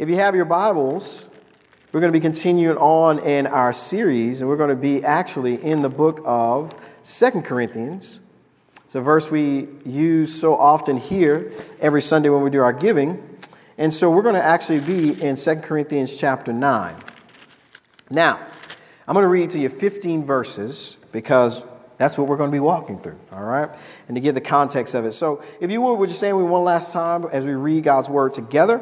If you have your Bibles, we're going to be continuing on in our series, and we're going to be actually in the book of Second Corinthians. It's a verse we use so often here every Sunday when we do our giving. And so we're going to actually be in Second Corinthians chapter 9. Now, I'm going to read to you 15 verses because that's what we're going to be walking through, all right? And to give the context of it. So, if you would, would you stand with me one last time as we read God's word together?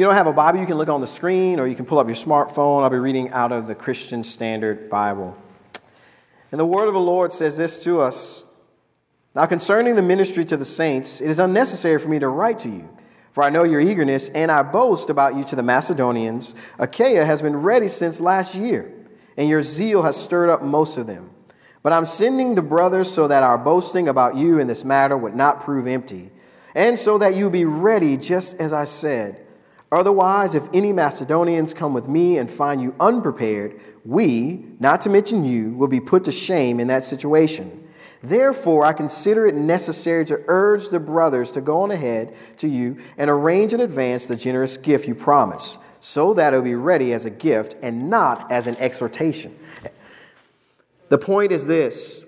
You don't have a Bible, you can look on the screen or you can pull up your smartphone. I'll be reading out of the Christian Standard Bible. And the word of the Lord says this to us Now, concerning the ministry to the saints, it is unnecessary for me to write to you, for I know your eagerness, and I boast about you to the Macedonians. Achaia has been ready since last year, and your zeal has stirred up most of them. But I'm sending the brothers so that our boasting about you in this matter would not prove empty, and so that you be ready, just as I said. Otherwise, if any Macedonians come with me and find you unprepared, we, not to mention you, will be put to shame in that situation. Therefore, I consider it necessary to urge the brothers to go on ahead to you and arrange in advance the generous gift you promise, so that it will be ready as a gift and not as an exhortation. The point is this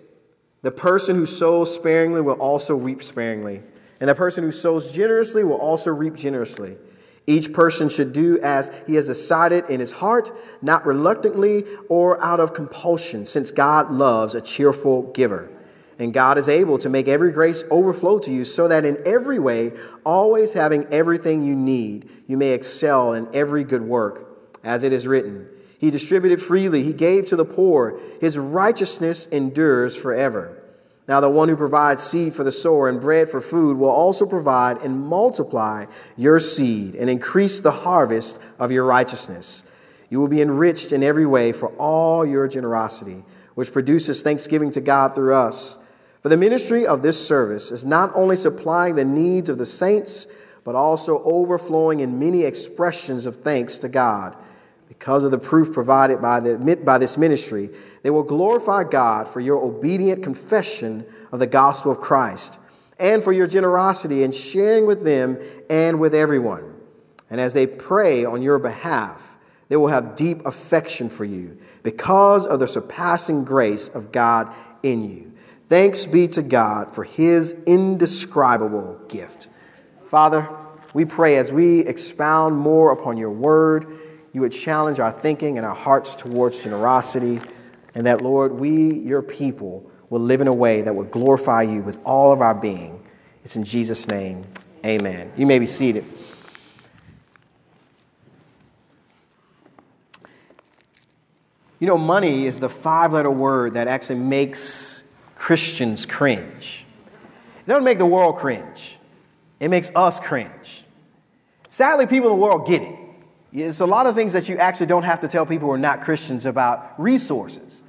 the person who sows sparingly will also reap sparingly, and the person who sows generously will also reap generously. Each person should do as he has decided in his heart, not reluctantly or out of compulsion, since God loves a cheerful giver. And God is able to make every grace overflow to you, so that in every way, always having everything you need, you may excel in every good work. As it is written, He distributed freely, He gave to the poor, His righteousness endures forever. Now, the one who provides seed for the sower and bread for food will also provide and multiply your seed and increase the harvest of your righteousness. You will be enriched in every way for all your generosity, which produces thanksgiving to God through us. For the ministry of this service is not only supplying the needs of the saints, but also overflowing in many expressions of thanks to God because of the proof provided by, the, by this ministry, they will glorify God for your obedient confession of the gospel of Christ and for your generosity in sharing with them and with everyone. And as they pray on your behalf, they will have deep affection for you because of the surpassing grace of God in you. Thanks be to God for his indescribable gift. Father, we pray as we expound more upon your word you would challenge our thinking and our hearts towards generosity, and that, Lord, we, your people, will live in a way that would glorify you with all of our being. It's in Jesus' name, amen. You may be seated. You know, money is the five letter word that actually makes Christians cringe. It doesn't make the world cringe, it makes us cringe. Sadly, people in the world get it. It's a lot of things that you actually don't have to tell people who are not Christians about resources.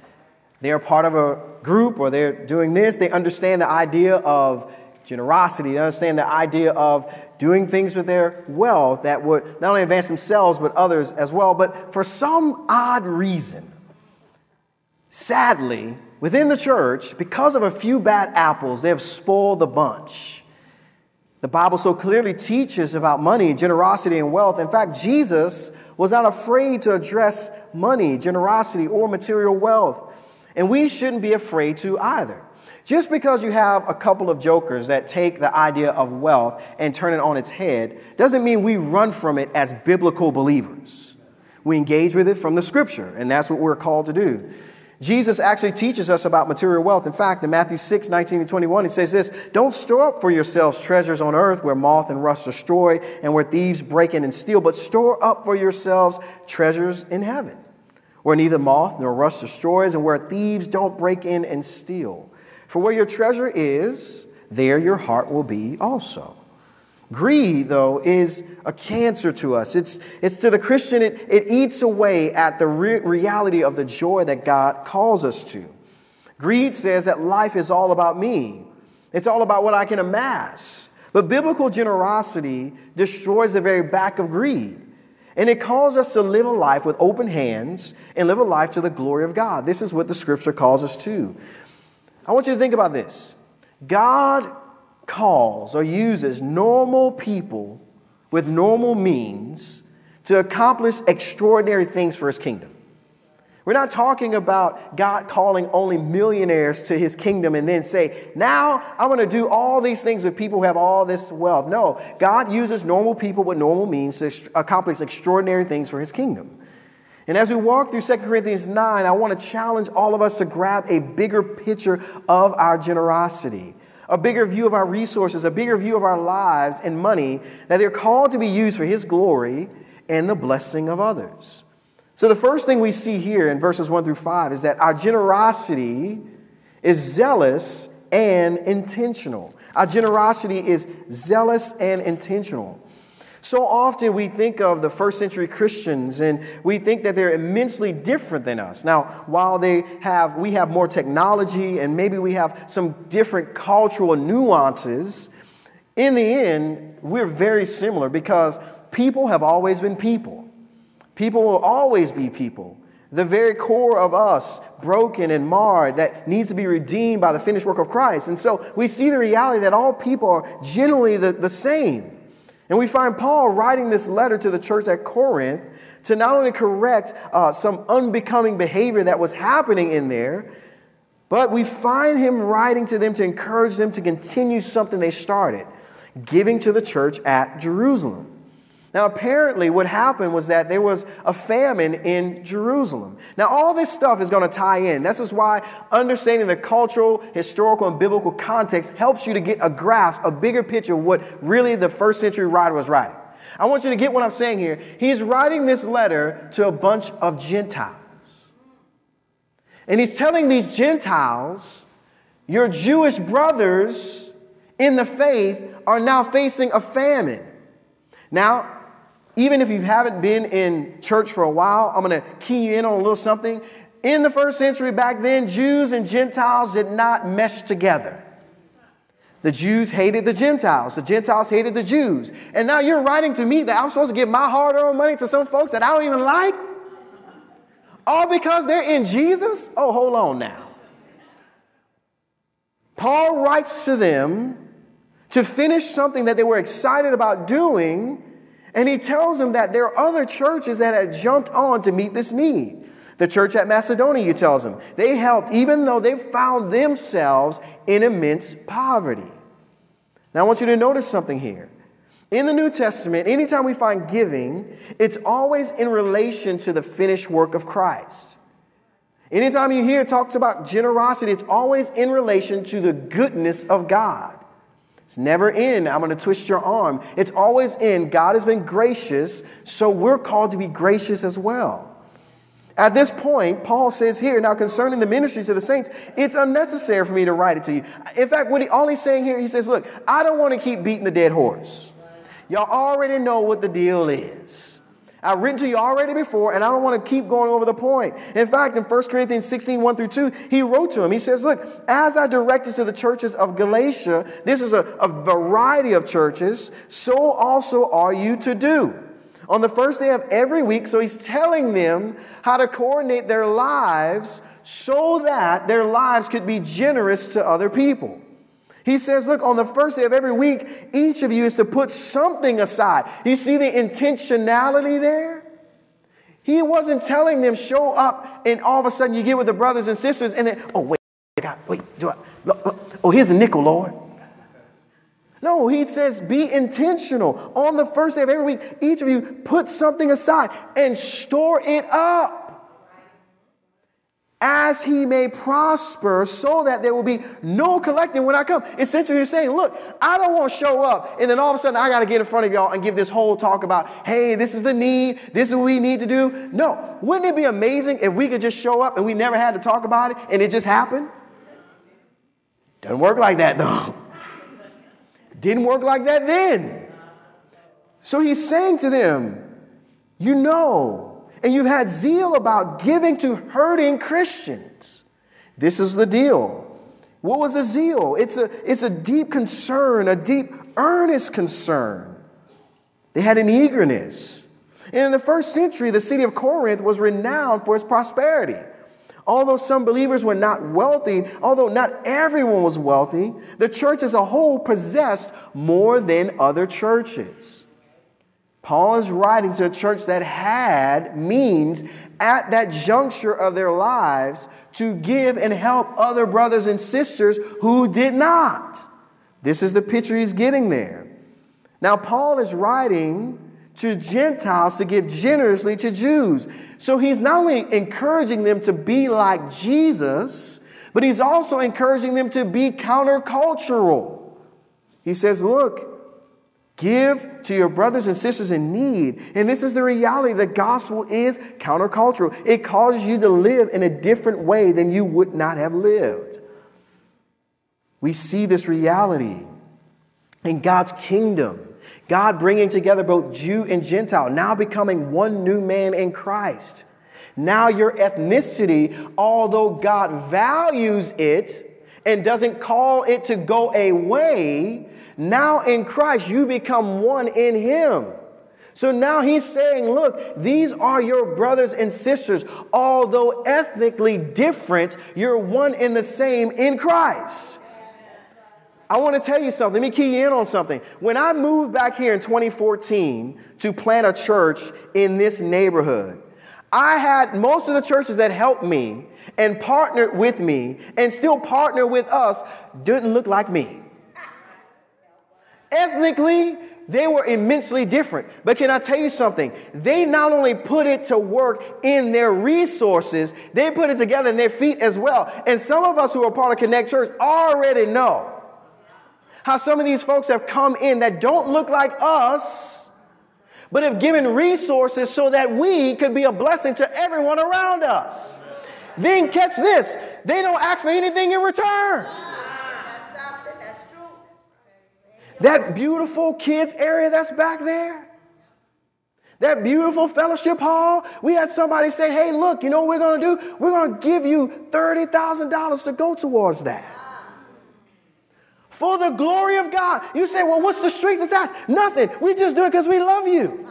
They're part of a group or they're doing this. They understand the idea of generosity. They understand the idea of doing things with their wealth that would not only advance themselves, but others as well. But for some odd reason, sadly, within the church, because of a few bad apples, they have spoiled the bunch. The Bible so clearly teaches about money, generosity, and wealth. In fact, Jesus was not afraid to address money, generosity, or material wealth. And we shouldn't be afraid to either. Just because you have a couple of jokers that take the idea of wealth and turn it on its head doesn't mean we run from it as biblical believers. We engage with it from the scripture, and that's what we're called to do. Jesus actually teaches us about material wealth. In fact, in Matthew 6, 19 to 21, he says this Don't store up for yourselves treasures on earth where moth and rust destroy and where thieves break in and steal, but store up for yourselves treasures in heaven where neither moth nor rust destroys and where thieves don't break in and steal. For where your treasure is, there your heart will be also. Greed, though, is a cancer to us. It's, it's to the Christian, it, it eats away at the re- reality of the joy that God calls us to. Greed says that life is all about me, it's all about what I can amass. But biblical generosity destroys the very back of greed. And it calls us to live a life with open hands and live a life to the glory of God. This is what the scripture calls us to. I want you to think about this God calls or uses normal people with normal means to accomplish extraordinary things for his kingdom. We're not talking about God calling only millionaires to his kingdom and then say, now I'm going to do all these things with people who have all this wealth. No, God uses normal people with normal means to accomplish extraordinary things for his kingdom. And as we walk through 2 Corinthians 9, I want to challenge all of us to grab a bigger picture of our generosity, a bigger view of our resources, a bigger view of our lives and money, that they're called to be used for his glory and the blessing of others. So, the first thing we see here in verses 1 through 5 is that our generosity is zealous and intentional. Our generosity is zealous and intentional. So often we think of the first century Christians and we think that they're immensely different than us. Now, while they have we have more technology and maybe we have some different cultural nuances, in the end, we're very similar because people have always been people. People will always be people. The very core of us, broken and marred, that needs to be redeemed by the finished work of Christ. And so we see the reality that all people are generally the, the same. And we find Paul writing this letter to the church at Corinth to not only correct uh, some unbecoming behavior that was happening in there, but we find him writing to them to encourage them to continue something they started, giving to the church at Jerusalem. Now, apparently, what happened was that there was a famine in Jerusalem. Now, all this stuff is going to tie in. This is why understanding the cultural, historical, and biblical context helps you to get a grasp, a bigger picture of what really the first century writer was writing. I want you to get what I'm saying here. He's writing this letter to a bunch of Gentiles. And he's telling these Gentiles, your Jewish brothers in the faith are now facing a famine. Now, even if you haven't been in church for a while, I'm going to key you in on a little something. In the first century back then, Jews and Gentiles did not mesh together. The Jews hated the Gentiles. The Gentiles hated the Jews. And now you're writing to me that I'm supposed to give my hard earned money to some folks that I don't even like? All because they're in Jesus? Oh, hold on now. Paul writes to them to finish something that they were excited about doing and he tells them that there are other churches that had jumped on to meet this need. The church at Macedonia, he tells them, they helped even though they found themselves in immense poverty. Now, I want you to notice something here. In the New Testament, anytime we find giving, it's always in relation to the finished work of Christ. Anytime you hear talks about generosity, it's always in relation to the goodness of God. It's never in, I'm going to twist your arm. It's always in, God has been gracious, so we're called to be gracious as well. At this point, Paul says here, now concerning the ministry to the saints, it's unnecessary for me to write it to you. In fact, what he, all he's saying here, he says, Look, I don't want to keep beating the dead horse. Y'all already know what the deal is. I've written to you already before, and I don't want to keep going over the point. In fact, in 1 Corinthians 16, 1 through 2, he wrote to him, he says, Look, as I directed to the churches of Galatia, this is a, a variety of churches, so also are you to do. On the first day of every week, so he's telling them how to coordinate their lives so that their lives could be generous to other people. He says, Look, on the first day of every week, each of you is to put something aside. You see the intentionality there? He wasn't telling them, show up, and all of a sudden you get with the brothers and sisters, and then, oh, wait, God, wait, do I, look? oh, here's a nickel, Lord. No, he says, be intentional. On the first day of every week, each of you put something aside and store it up as he may prosper, so that there will be no collecting when I come. Essentially, you're saying, Look, I don't want to show up, and then all of a sudden I got to get in front of y'all and give this whole talk about, hey, this is the need, this is what we need to do. No, wouldn't it be amazing if we could just show up and we never had to talk about it and it just happened? Doesn't work like that, though. Didn't work like that then. So he's saying to them, You know, and you've had zeal about giving to hurting Christians. This is the deal. What was the zeal? It's a, it's a deep concern, a deep, earnest concern. They had an eagerness. And in the first century, the city of Corinth was renowned for its prosperity. Although some believers were not wealthy, although not everyone was wealthy, the church as a whole possessed more than other churches. Paul is writing to a church that had means at that juncture of their lives to give and help other brothers and sisters who did not. This is the picture he's getting there. Now, Paul is writing to Gentiles to give generously to Jews. So he's not only encouraging them to be like Jesus, but he's also encouraging them to be countercultural. He says, Look, give to your brothers and sisters in need. And this is the reality the gospel is countercultural. It causes you to live in a different way than you would not have lived. We see this reality in God's kingdom. God bringing together both Jew and Gentile, now becoming one new man in Christ. Now, your ethnicity, although God values it and doesn't call it to go away, now in Christ you become one in Him. So now he's saying, look, these are your brothers and sisters. Although ethnically different, you're one in the same in Christ. I want to tell you something. Let me key in on something. When I moved back here in 2014 to plant a church in this neighborhood, I had most of the churches that helped me and partnered with me and still partner with us didn't look like me. Ethnically, they were immensely different. But can I tell you something? They not only put it to work in their resources, they put it together in their feet as well. And some of us who are part of Connect Church already know how some of these folks have come in that don't look like us, but have given resources so that we could be a blessing to everyone around us. Then catch this they don't ask for anything in return. That beautiful kids area that's back there, that beautiful fellowship hall, we had somebody say, hey, look, you know what we're gonna do? We're gonna give you $30,000 to go towards that for the glory of God. You say, well, what's the strings attached? Nothing. We just do it because we love you.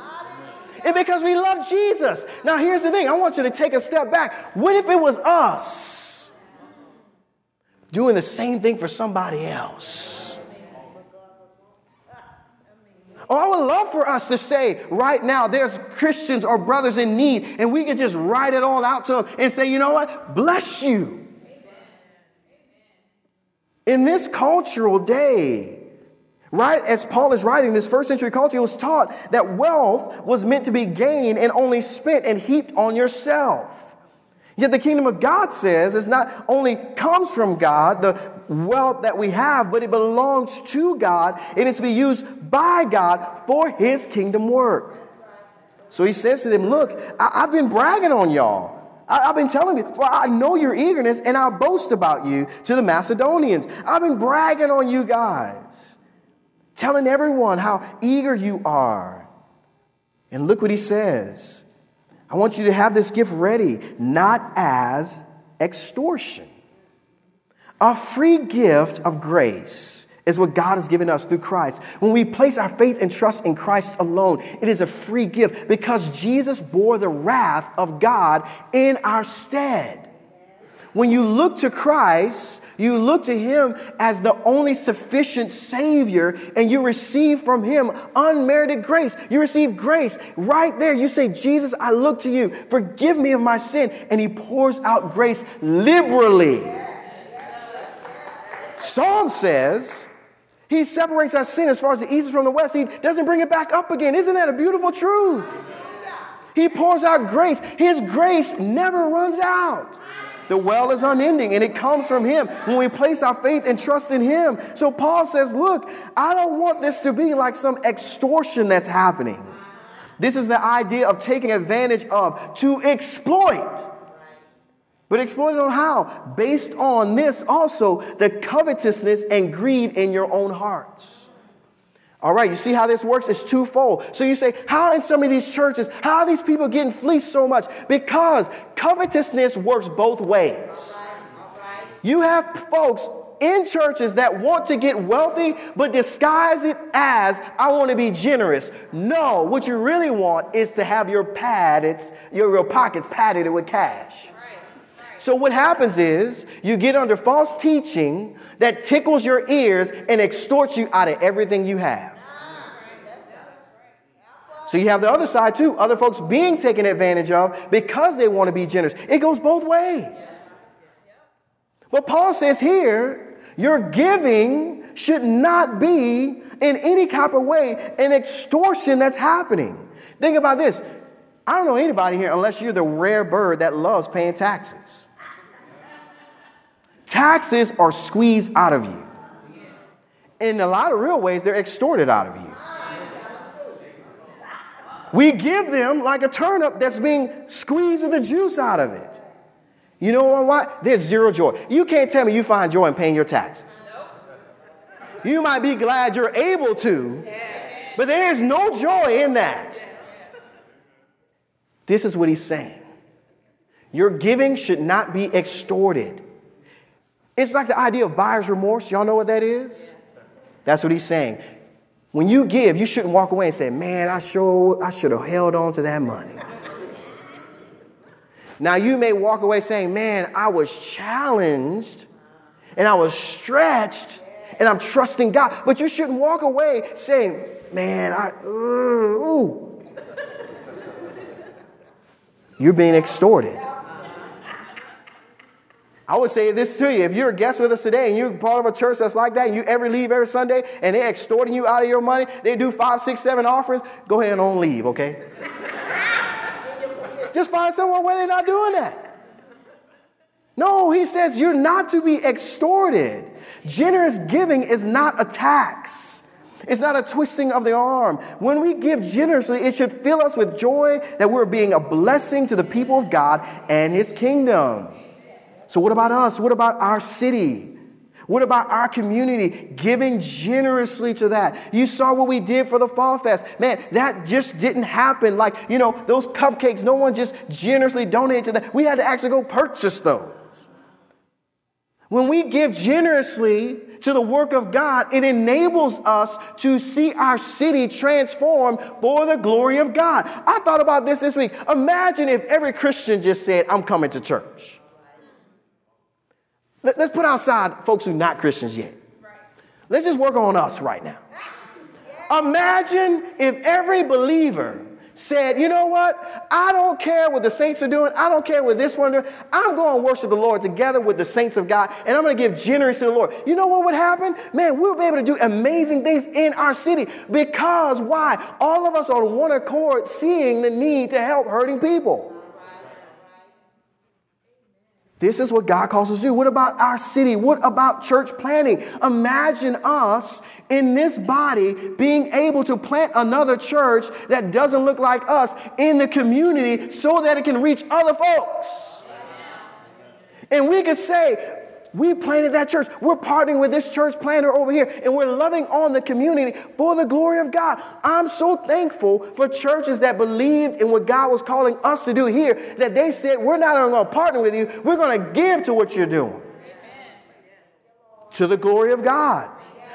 And because we love Jesus. Now, here's the thing I want you to take a step back. What if it was us doing the same thing for somebody else? Oh, I would love for us to say right now there's Christians or brothers in need, and we can just write it all out to them and say, you know what? Bless you. In this cultural day, right as Paul is writing, this first century culture was taught that wealth was meant to be gained and only spent and heaped on yourself. Yet the kingdom of God says it not only comes from God, the wealth that we have, but it belongs to God and it's to be used by God for his kingdom work. So he says to them, Look, I- have been bragging on y'all. I, have been telling you, for I know your eagerness and I'll boast about you to the Macedonians. I've been bragging on you guys, telling everyone how eager you are. And look what he says I want you to have this gift ready, not as extortion, a free gift of grace is what God has given us through Christ. When we place our faith and trust in Christ alone, it is a free gift because Jesus bore the wrath of God in our stead. When you look to Christ, you look to Him as the only sufficient Savior, and you receive from Him unmerited grace. You receive grace right there. You say, Jesus, I look to you. Forgive me of my sin. And He pours out grace liberally. Psalm says, he separates our sin as far as the east is from the west. He doesn't bring it back up again. Isn't that a beautiful truth? He pours out grace. His grace never runs out. The well is unending and it comes from Him when we place our faith and trust in Him. So Paul says, Look, I don't want this to be like some extortion that's happening. This is the idea of taking advantage of to exploit. But exploited on how? Based on this also, the covetousness and greed in your own hearts. All right, you see how this works? It's twofold. So you say, how in some of these churches, how are these people getting fleeced so much? Because covetousness works both ways. You have folks in churches that want to get wealthy, but disguise it as, I want to be generous. No, what you really want is to have your pad, it's, your, your pockets padded with cash. So what happens is you get under false teaching that tickles your ears and extorts you out of everything you have. So you have the other side too, other folks being taken advantage of because they want to be generous. It goes both ways. But Paul says here, your giving should not be in any kind of way an extortion that's happening. Think about this. I don't know anybody here unless you're the rare bird that loves paying taxes. Taxes are squeezed out of you. In a lot of real ways, they're extorted out of you. We give them like a turnip that's being squeezed with the juice out of it. You know why? There's zero joy. You can't tell me you find joy in paying your taxes. You might be glad you're able to, but there is no joy in that. This is what he's saying. Your giving should not be extorted. It's like the idea of buyer's remorse. Y'all know what that is? That's what he's saying. When you give, you shouldn't walk away and say, Man, I sure I should have held on to that money. now you may walk away saying, Man, I was challenged and I was stretched and I'm trusting God. But you shouldn't walk away saying, Man, I uh, ooh. You're being extorted. I would say this to you. If you're a guest with us today and you're part of a church that's like that, and you ever leave every Sunday and they're extorting you out of your money, they do five, six, seven offerings, go ahead and don't leave, okay? Just find somewhere where they're not doing that. No, he says you're not to be extorted. Generous giving is not a tax. It's not a twisting of the arm. When we give generously, it should fill us with joy that we're being a blessing to the people of God and his kingdom. So, what about us? What about our city? What about our community giving generously to that? You saw what we did for the Fall Fest. Man, that just didn't happen. Like, you know, those cupcakes, no one just generously donated to that. We had to actually go purchase those. When we give generously to the work of God, it enables us to see our city transformed for the glory of God. I thought about this this week. Imagine if every Christian just said, I'm coming to church. Let's put outside folks who are not Christians yet. Let's just work on us right now. Imagine if every believer said, you know what? I don't care what the saints are doing. I don't care what this one doing. I'm going to worship the Lord together with the saints of God, and I'm going to give generous to the Lord. You know what would happen? Man, we'll be able to do amazing things in our city because why? All of us are on one accord seeing the need to help hurting people. This is what God calls us to do. What about our city? What about church planting? Imagine us in this body being able to plant another church that doesn't look like us in the community so that it can reach other folks. And we could say, we planted that church. We're partnering with this church planter over here, and we're loving on the community for the glory of God. I'm so thankful for churches that believed in what God was calling us to do here, that they said, We're not only going to partner with you, we're going to give to what you're doing. To the glory of God.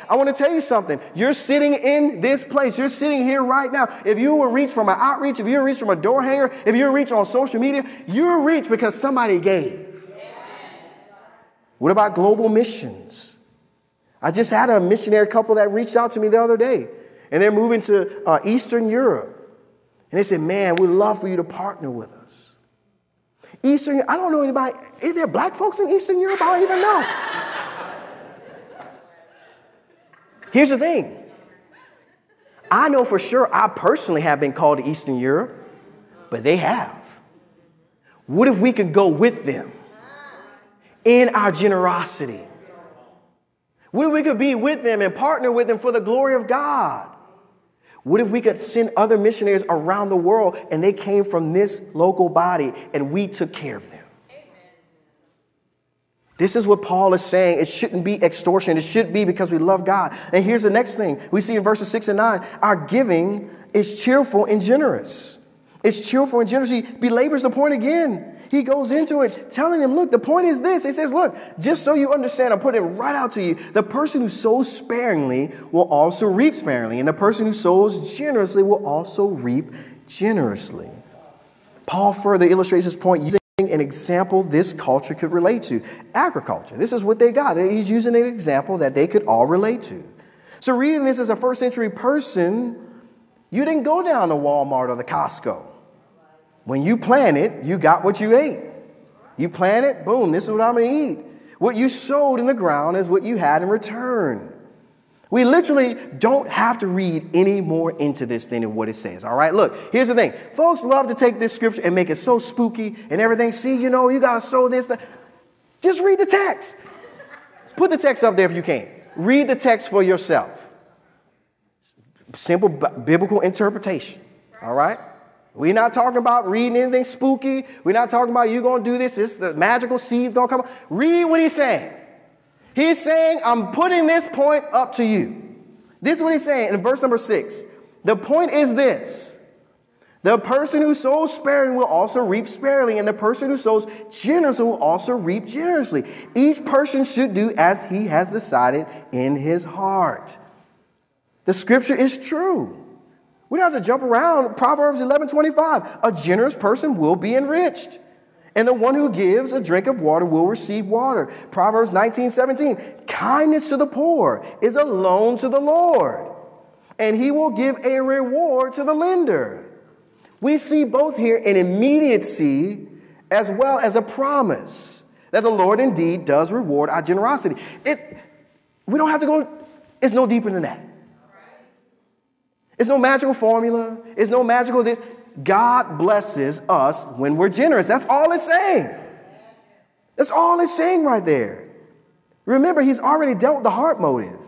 I want to tell you something. You're sitting in this place. You're sitting here right now. If you were reached from an outreach, if you were reached from a door hanger, if you're reached on social media, you're reached because somebody gave. What about global missions? I just had a missionary couple that reached out to me the other day, and they're moving to uh, Eastern Europe. And they said, Man, we'd love for you to partner with us. Eastern, I don't know anybody. Is there black folks in Eastern Europe? I don't even know. Here's the thing I know for sure I personally have been called to Eastern Europe, but they have. What if we could go with them? In our generosity. What if we could be with them and partner with them for the glory of God? What if we could send other missionaries around the world and they came from this local body and we took care of them? This is what Paul is saying. It shouldn't be extortion. It should be because we love God. And here's the next thing we see in verses 6 and 9 our giving is cheerful and generous. It's cheerful and generous. He belabors the point again. He goes into it telling him, look, the point is this. He says, look, just so you understand, I'm putting it right out to you. The person who sows sparingly will also reap sparingly, and the person who sows generously will also reap generously. Paul further illustrates this point using an example this culture could relate to agriculture. This is what they got. He's using an example that they could all relate to. So, reading this as a first century person, you didn't go down to Walmart or the Costco. When you planted, you got what you ate. You planted, boom, this is what I'm going to eat. What you sowed in the ground is what you had in return. We literally don't have to read any more into this than what it says. All right, look, here's the thing. Folks love to take this scripture and make it so spooky and everything. See, you know, you got to sow this. That. Just read the text. Put the text up there if you can. Read the text for yourself. Simple biblical interpretation. All right? We're not talking about reading anything spooky. We're not talking about you going to do this. This the magical seed's going to come. Read what he's saying. He's saying, I'm putting this point up to you. This is what he's saying in verse number six. The point is this the person who sows sparingly will also reap sparingly, and the person who sows generously will also reap generously. Each person should do as he has decided in his heart. The scripture is true. We don't have to jump around. Proverbs 11 25. A generous person will be enriched. And the one who gives a drink of water will receive water. Proverbs 19, 17. Kindness to the poor is a loan to the Lord, and he will give a reward to the lender. We see both here an immediacy as well as a promise that the Lord indeed does reward our generosity. It, we don't have to go, it's no deeper than that. It's no magical formula, it's no magical this. God blesses us when we're generous. That's all it's saying. That's all it's saying right there. Remember, he's already dealt with the heart motive.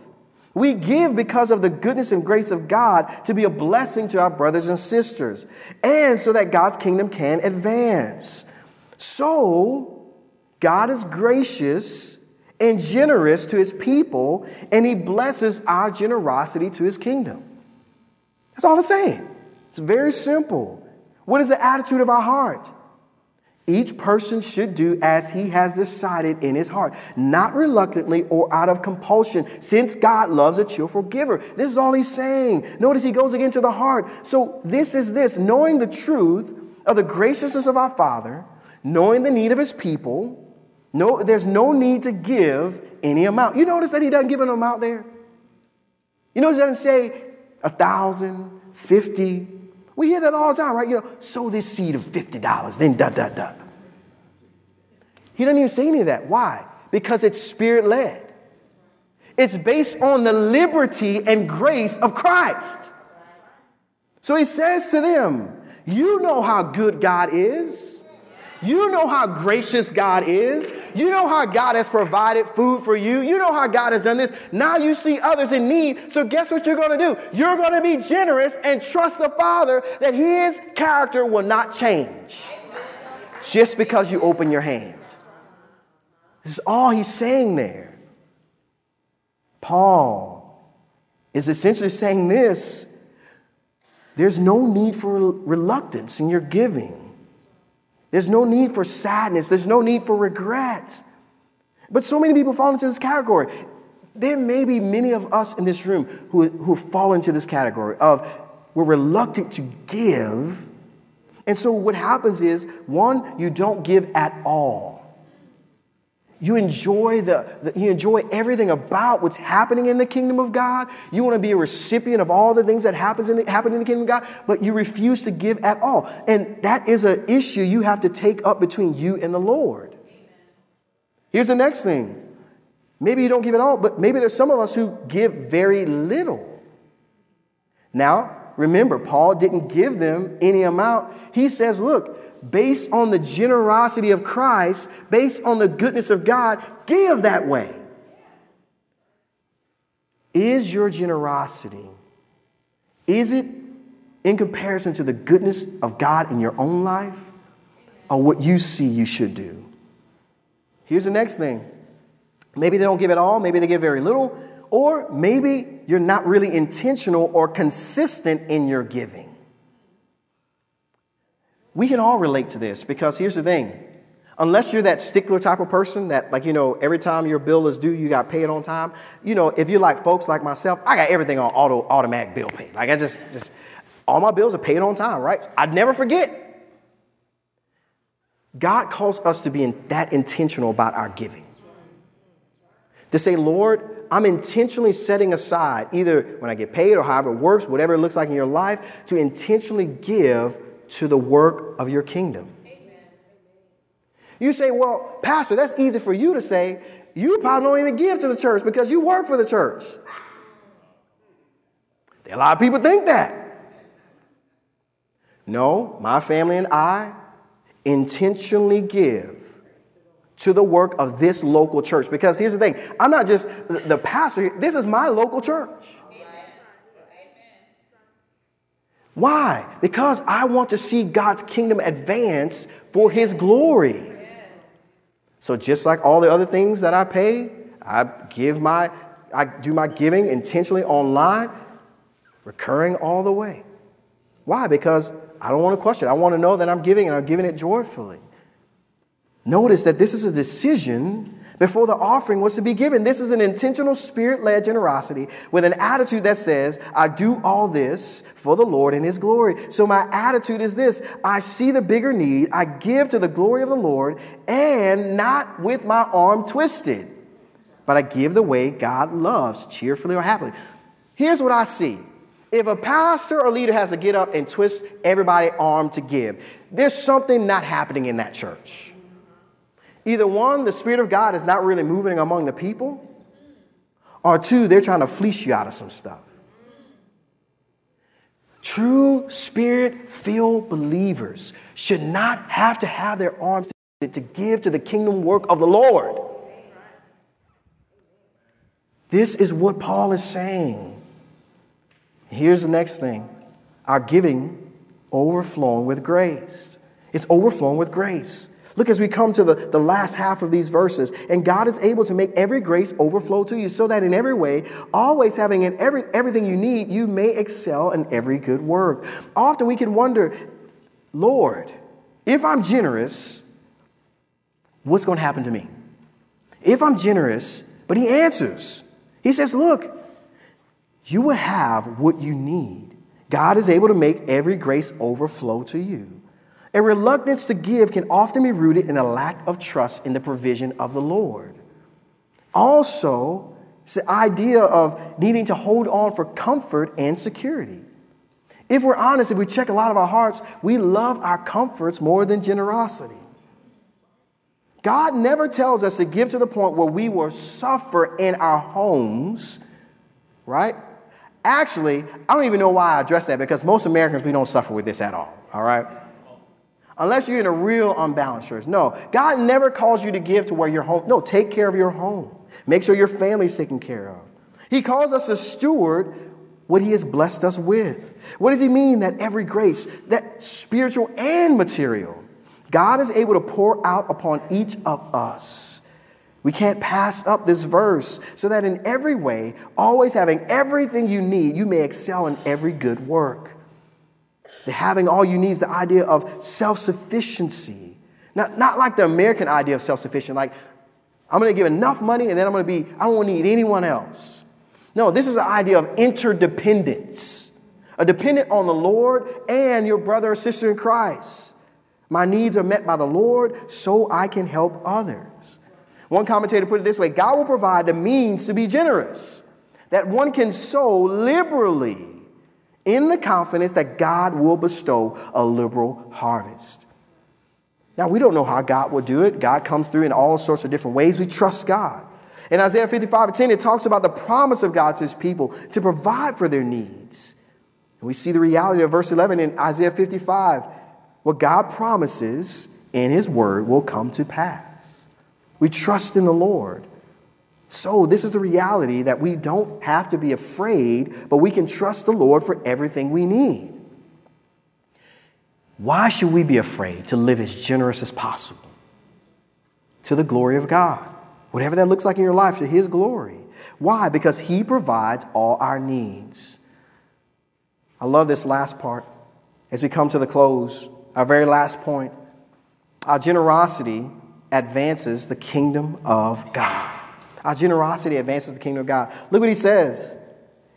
We give because of the goodness and grace of God to be a blessing to our brothers and sisters, and so that God's kingdom can advance. So, God is gracious and generous to his people, and he blesses our generosity to his kingdom. That's all it's saying. It's very simple. What is the attitude of our heart? Each person should do as he has decided in his heart, not reluctantly or out of compulsion, since God loves a cheerful giver. This is all he's saying. Notice he goes again to the heart. So, this is this knowing the truth of the graciousness of our Father, knowing the need of his people. No, there's no need to give any amount. You notice that he doesn't give an amount there? You notice he doesn't say a thousand, fifty, we hear that all the time, right? You know, sow this seed of $50, then da, da, da. He doesn't even say any of that. Why? Because it's spirit led. It's based on the liberty and grace of Christ. So he says to them, You know how good God is. You know how gracious God is. You know how God has provided food for you. You know how God has done this. Now you see others in need. So, guess what you're going to do? You're going to be generous and trust the Father that His character will not change just because you open your hand. This is all He's saying there. Paul is essentially saying this there's no need for reluctance in your giving. There's no need for sadness. There's no need for regret. But so many people fall into this category. There may be many of us in this room who, who fall into this category of we're reluctant to give. And so what happens is, one, you don't give at all. You enjoy, the, the, you enjoy everything about what's happening in the kingdom of God. You want to be a recipient of all the things that happens in the, happen in the kingdom of God, but you refuse to give at all. And that is an issue you have to take up between you and the Lord. Here's the next thing. Maybe you don't give at all, but maybe there's some of us who give very little. Now, remember, Paul didn't give them any amount. He says, look, based on the generosity of Christ, based on the goodness of God, give that way. Is your generosity, is it in comparison to the goodness of God in your own life or what you see you should do? Here's the next thing. Maybe they don't give at all, maybe they give very little, or maybe you're not really intentional or consistent in your giving. We can all relate to this because here's the thing. Unless you're that stickler type of person that, like, you know, every time your bill is due, you got paid on time. You know, if you're like folks like myself, I got everything on auto automatic bill pay. Like, I just, just, all my bills are paid on time, right? I'd never forget. God calls us to be in, that intentional about our giving. To say, Lord, I'm intentionally setting aside, either when I get paid or however it works, whatever it looks like in your life, to intentionally give to the work of your kingdom. You say, well, Pastor, that's easy for you to say. You probably don't even give to the church because you work for the church. A lot of people think that. No, my family and I intentionally give to the work of this local church. Because here's the thing I'm not just the pastor, this is my local church. Why? Because I want to see God's kingdom advance for his glory. So just like all the other things that I pay, I give my I do my giving intentionally online, recurring all the way. Why? Because I don't want to question. I want to know that I'm giving and I'm giving it joyfully. Notice that this is a decision before the offering was to be given. This is an intentional spirit led generosity with an attitude that says, I do all this for the Lord and His glory. So my attitude is this I see the bigger need, I give to the glory of the Lord, and not with my arm twisted, but I give the way God loves, cheerfully or happily. Here's what I see. If a pastor or leader has to get up and twist everybody's arm to give, there's something not happening in that church. Either one, the Spirit of God is not really moving among the people, or two, they're trying to fleece you out of some stuff. True Spirit filled believers should not have to have their arms to give to the kingdom work of the Lord. This is what Paul is saying. Here's the next thing our giving overflowing with grace. It's overflowing with grace. Look as we come to the, the last half of these verses, and God is able to make every grace overflow to you, so that in every way, always having in every, everything you need, you may excel in every good work. Often we can wonder, Lord, if I'm generous, what's going to happen to me? If I'm generous, but He answers. He says, Look, you will have what you need. God is able to make every grace overflow to you. A reluctance to give can often be rooted in a lack of trust in the provision of the Lord. Also, it's the idea of needing to hold on for comfort and security. If we're honest, if we check a lot of our hearts, we love our comforts more than generosity. God never tells us to give to the point where we will suffer in our homes, right? Actually, I don't even know why I address that because most Americans, we don't suffer with this at all, all right? Unless you're in a real unbalanced church. No, God never calls you to give to where your home. No, take care of your home. Make sure your family's taken care of. He calls us to steward what He has blessed us with. What does He mean that every grace, that spiritual and material, God is able to pour out upon each of us? We can't pass up this verse so that in every way, always having everything you need, you may excel in every good work. The having all you need is the idea of self sufficiency. Not, not like the American idea of self sufficient, like I'm going to give enough money and then I'm going to be, I don't need anyone else. No, this is the idea of interdependence, a dependent on the Lord and your brother or sister in Christ. My needs are met by the Lord so I can help others. One commentator put it this way God will provide the means to be generous, that one can sow liberally in the confidence that God will bestow a liberal harvest. Now, we don't know how God will do it. God comes through in all sorts of different ways. We trust God. In Isaiah 55 and 10, it talks about the promise of God to his people to provide for their needs. And we see the reality of verse 11 in Isaiah 55. What God promises in his word will come to pass. We trust in the Lord. So, this is the reality that we don't have to be afraid, but we can trust the Lord for everything we need. Why should we be afraid to live as generous as possible? To the glory of God. Whatever that looks like in your life, to His glory. Why? Because He provides all our needs. I love this last part. As we come to the close, our very last point, our generosity advances the kingdom of God. Our generosity advances the kingdom of God. Look what he says.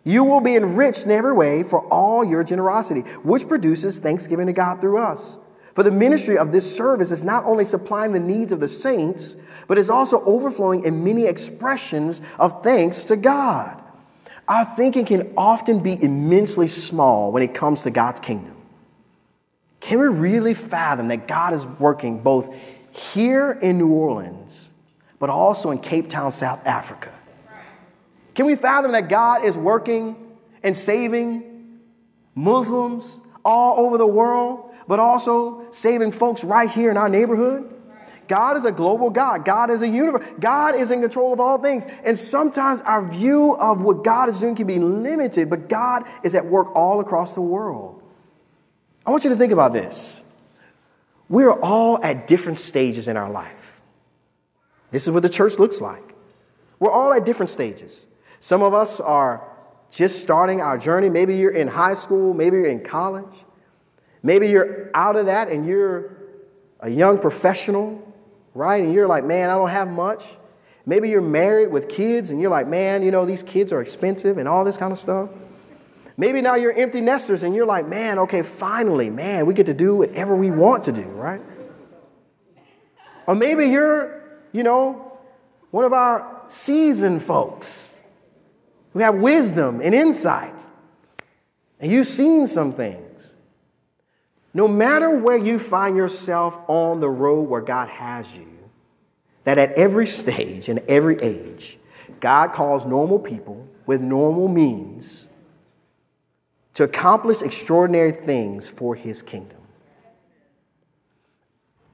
You will be enriched in every way for all your generosity, which produces thanksgiving to God through us. For the ministry of this service is not only supplying the needs of the saints, but is also overflowing in many expressions of thanks to God. Our thinking can often be immensely small when it comes to God's kingdom. Can we really fathom that God is working both here in New Orleans, but also in Cape Town, South Africa? Can we fathom that God is working and saving Muslims all over the world, but also saving folks right here in our neighborhood? God is a global God. God is a universe. God is in control of all things. And sometimes our view of what God is doing can be limited, but God is at work all across the world. I want you to think about this. We're all at different stages in our life. This is what the church looks like. We're all at different stages. Some of us are just starting our journey. Maybe you're in high school, maybe you're in college. Maybe you're out of that and you're a young professional right? And you're like, man, I don't have much. Maybe you're married with kids and you're like, man, you know, these kids are expensive and all this kind of stuff. Maybe now you're empty nesters and you're like, man, okay, finally, man, we get to do whatever we want to do, right? Or maybe you're, you know, one of our seasoned folks who have wisdom and insight, and you've seen some things. No matter where you find yourself on the road where God has you, that at every stage and every age, God calls normal people with normal means to accomplish extraordinary things for his kingdom.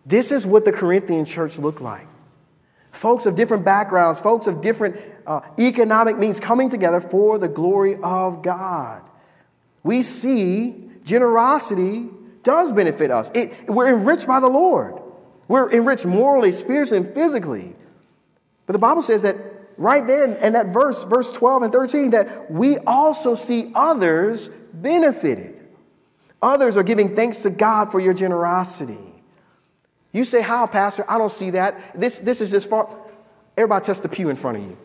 This is what the Corinthian church looked like. Folks of different backgrounds, folks of different uh, economic means coming together for the glory of God. We see generosity does benefit us. It, we're enriched by the Lord. We're enriched morally, spiritually, and physically. But the Bible says that right then, in that verse, verse 12 and 13, that we also see others benefited. Others are giving thanks to God for your generosity. You say, How, Pastor? I don't see that. This, this is just far. Everybody touch the pew in front of you.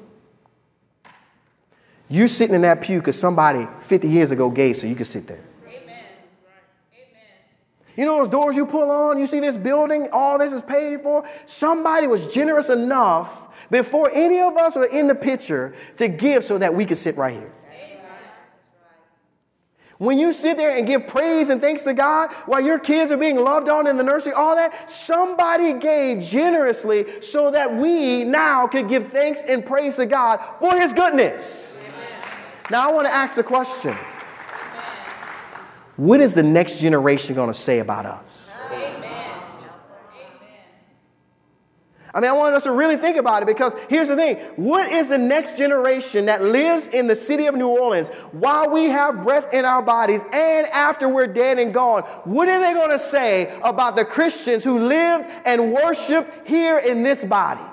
You sitting in that pew because somebody 50 years ago gave so you could sit there. Amen. You know those doors you pull on? You see this building? All this is paid for? Somebody was generous enough before any of us were in the picture to give so that we could sit right here. When you sit there and give praise and thanks to God while your kids are being loved on in the nursery, all that, somebody gave generously so that we now could give thanks and praise to God for His goodness. Amen. Now, I want to ask the question what is the next generation going to say about us? Amen. I mean, I want us to really think about it because here's the thing. What is the next generation that lives in the city of New Orleans while we have breath in our bodies and after we're dead and gone? What are they going to say about the Christians who lived and worshiped here in this body?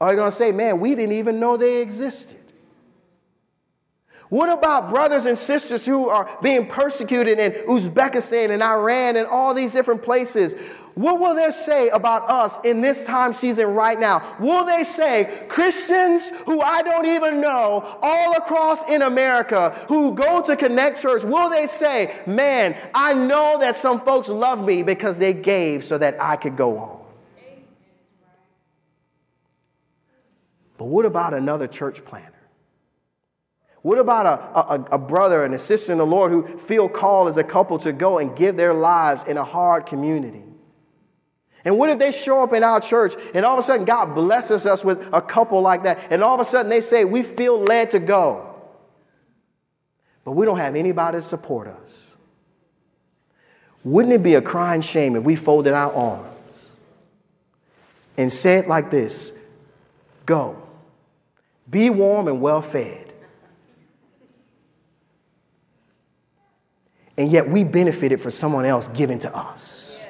Are they going to say, man, we didn't even know they existed? What about brothers and sisters who are being persecuted in Uzbekistan and Iran and all these different places? What will they say about us in this time season right now? Will they say, Christians who I don't even know all across in America who go to Connect Church, will they say, man, I know that some folks love me because they gave so that I could go on? But what about another church planter? What about a, a, a, brother and a sister in the Lord who feel called as a couple to go and give their lives in a hard community? And what if they show up in our church and all of a sudden God blesses us with a couple like that, and all of a sudden they say, We feel led to go, but we don't have anybody to support us? Wouldn't it be a crying shame if we folded our arms and said like this Go, be warm and well fed and yet we benefited from someone else giving to us.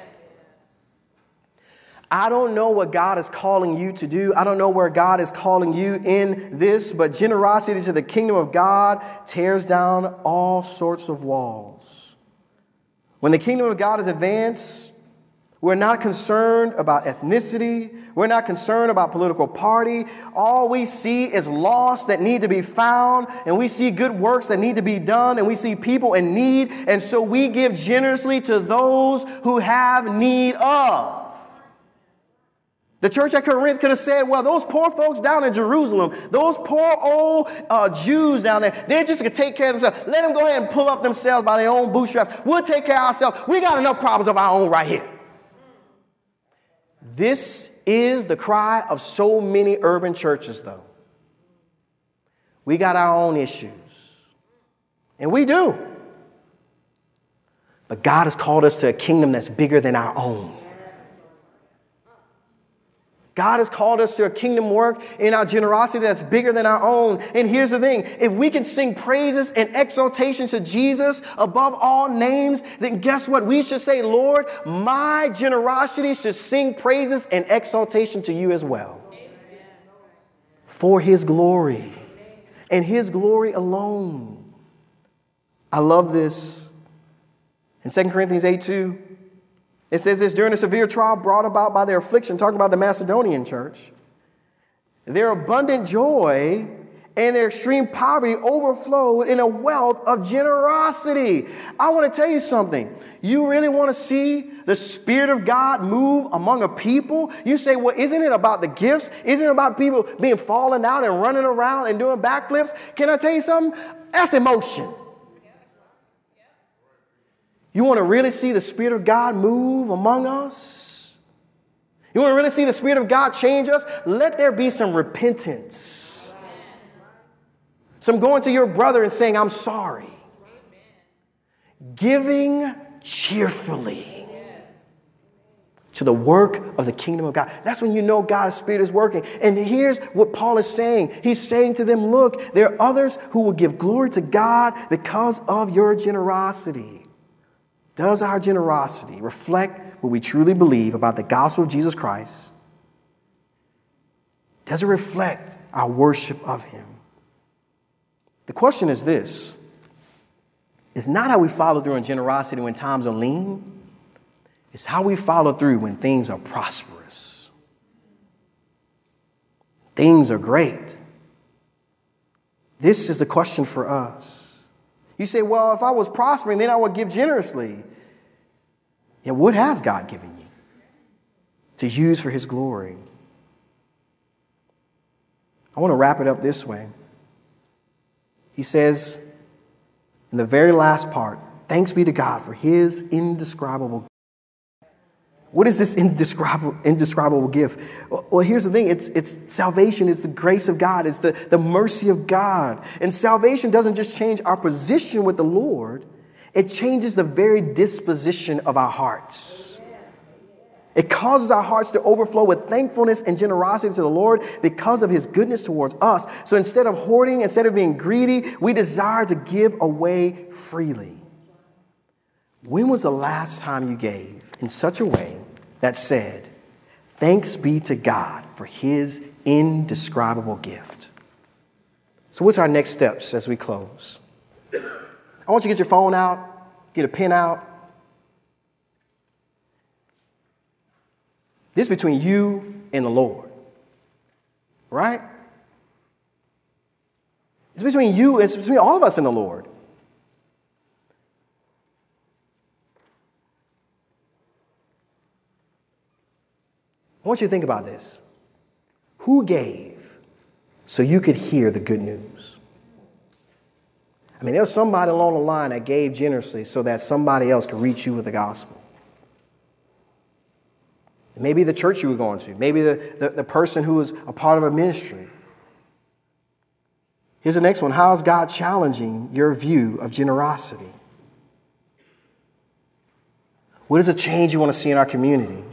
I don't know what God is calling you to do. I don't know where God is calling you in this, but generosity to the kingdom of God tears down all sorts of walls. When the kingdom of God is advanced, We're not concerned about ethnicity. We're not concerned about political party. All we see is lost that need to be found, and we see good works that need to be done, and we see people in need, and so we give generously to those who have need of. The church at Corinth could have said, well, those poor folks down in Jerusalem, those poor old uh, Jews down there, they're just going to take care of themselves. Let them go ahead and pull up themselves by their own bootstraps. We'll take care of ourselves. We got enough problems of our own right here. This is the cry of so many urban churches, though. We got our own issues, and we do. But God has called us to a kingdom that's bigger than our own. God has called us to a kingdom work in our generosity that's bigger than our own. And here's the thing if we can sing praises and exaltation to Jesus above all names, then guess what? We should say, Lord, my generosity should sing praises and exaltation to you as well. For his glory and his glory alone. I love this. In 2 Corinthians 8 2, it says this during a severe trial brought about by their affliction, talking about the Macedonian church, their abundant joy and their extreme poverty overflowed in a wealth of generosity. I want to tell you something. You really want to see the Spirit of God move among a people? You say, well, isn't it about the gifts? Isn't it about people being falling out and running around and doing backflips? Can I tell you something? That's emotion. You want to really see the Spirit of God move among us? You want to really see the Spirit of God change us? Let there be some repentance. Some going to your brother and saying, I'm sorry. Giving cheerfully to the work of the kingdom of God. That's when you know God's Spirit is working. And here's what Paul is saying He's saying to them, Look, there are others who will give glory to God because of your generosity. Does our generosity reflect what we truly believe about the gospel of Jesus Christ? Does it reflect our worship of Him? The question is this it's not how we follow through on generosity when times are lean, it's how we follow through when things are prosperous. Things are great. This is the question for us. You say, well, if I was prospering, then I would give generously. Yeah, what has God given you to use for His glory? I want to wrap it up this way. He says in the very last part, thanks be to God for His indescribable what is this indescribable, indescribable gift? Well, here's the thing it's, it's salvation, it's the grace of God, it's the, the mercy of God. And salvation doesn't just change our position with the Lord, it changes the very disposition of our hearts. It causes our hearts to overflow with thankfulness and generosity to the Lord because of his goodness towards us. So instead of hoarding, instead of being greedy, we desire to give away freely. When was the last time you gave in such a way that said, Thanks be to God for his indescribable gift? So, what's our next steps as we close? I want you to get your phone out, get a pen out. This is between you and the Lord, right? It's between you, it's between all of us and the Lord. Want you to think about this. Who gave so you could hear the good news? I mean, there was somebody along the line that gave generously so that somebody else could reach you with the gospel. Maybe the church you were going to, maybe the, the, the person who was a part of a ministry. Here's the next one How is God challenging your view of generosity? What is a change you want to see in our community?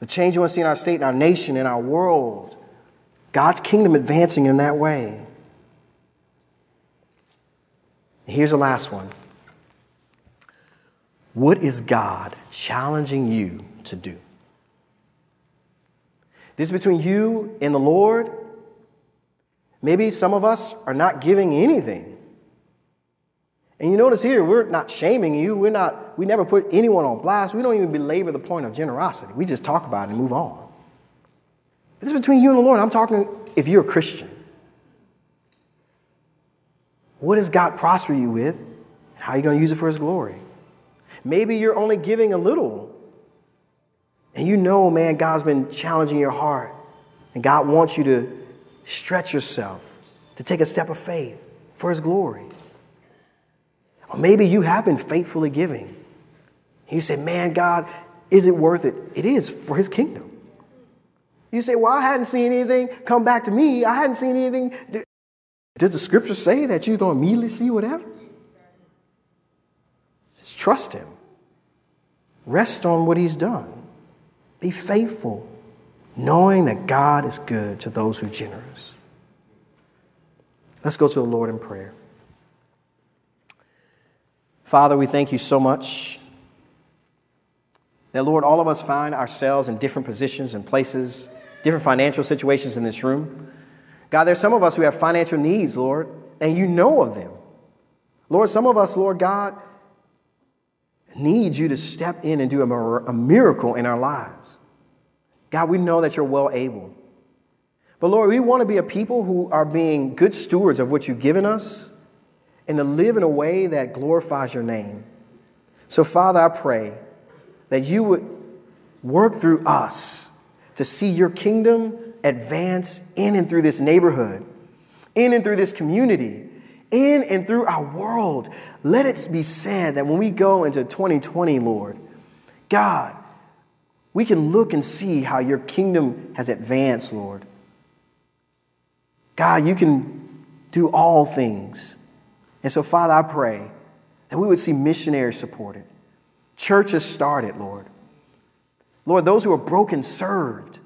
The change you want to see in our state, in our nation, in our world? God's kingdom advancing in that way. Here's the last one. What is God challenging you to do? This is between you and the Lord. Maybe some of us are not giving anything. And you notice here, we're not shaming you. We're not, we never put anyone on blast. We don't even belabor the point of generosity. We just talk about it and move on. This is between you and the Lord. I'm talking if you're a Christian. What does God prosper you with? How are you going to use it for His glory? Maybe you're only giving a little. And you know, man, God's been challenging your heart. And God wants you to stretch yourself, to take a step of faith for His glory. Or maybe you have been faithfully giving. You say, man, God, is it worth it? It is for His kingdom. You say, well, I hadn't seen anything come back to me. I hadn't seen anything. Did the scripture say that you're going to immediately see whatever? Just trust Him. Rest on what He's done. Be faithful, knowing that God is good to those who are generous. Let's go to the Lord in prayer. Father, we thank you so much that, Lord, all of us find ourselves in different positions and places, different financial situations in this room. God, there's some of us who have financial needs, Lord, and you know of them. Lord, some of us, Lord God, need you to step in and do a, miracle in our lives. God, we know that you're well able. But Lord, we want to be a people who are being good stewards of what you've given us and to live in a way that glorifies your name. So, Father, I pray that you would work through us to see your kingdom advance in and through this neighborhood, in and through this community, in and through our world. Let it be said that when we go into 2020, Lord, God, we can look and see how your kingdom has advanced, Lord. God, you can do all things. And so, Father, I pray that we would see missionaries supported, churches started, Lord. Lord, those who are broken served.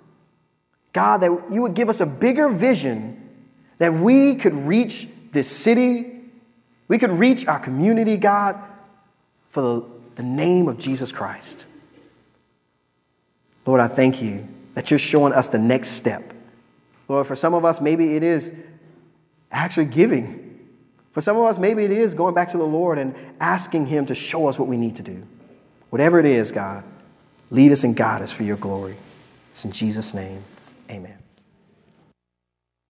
God, that you would give us a bigger vision that we could reach this city, we could reach our community, God, for the, the name of Jesus Christ. Lord, I thank you that you're showing us the next step. Lord, for some of us, maybe it is actually giving. For some of us, maybe it is going back to the Lord and asking Him to show us what we need to do. Whatever it is, God, lead us and guide us for your glory. It's in Jesus' name. Amen.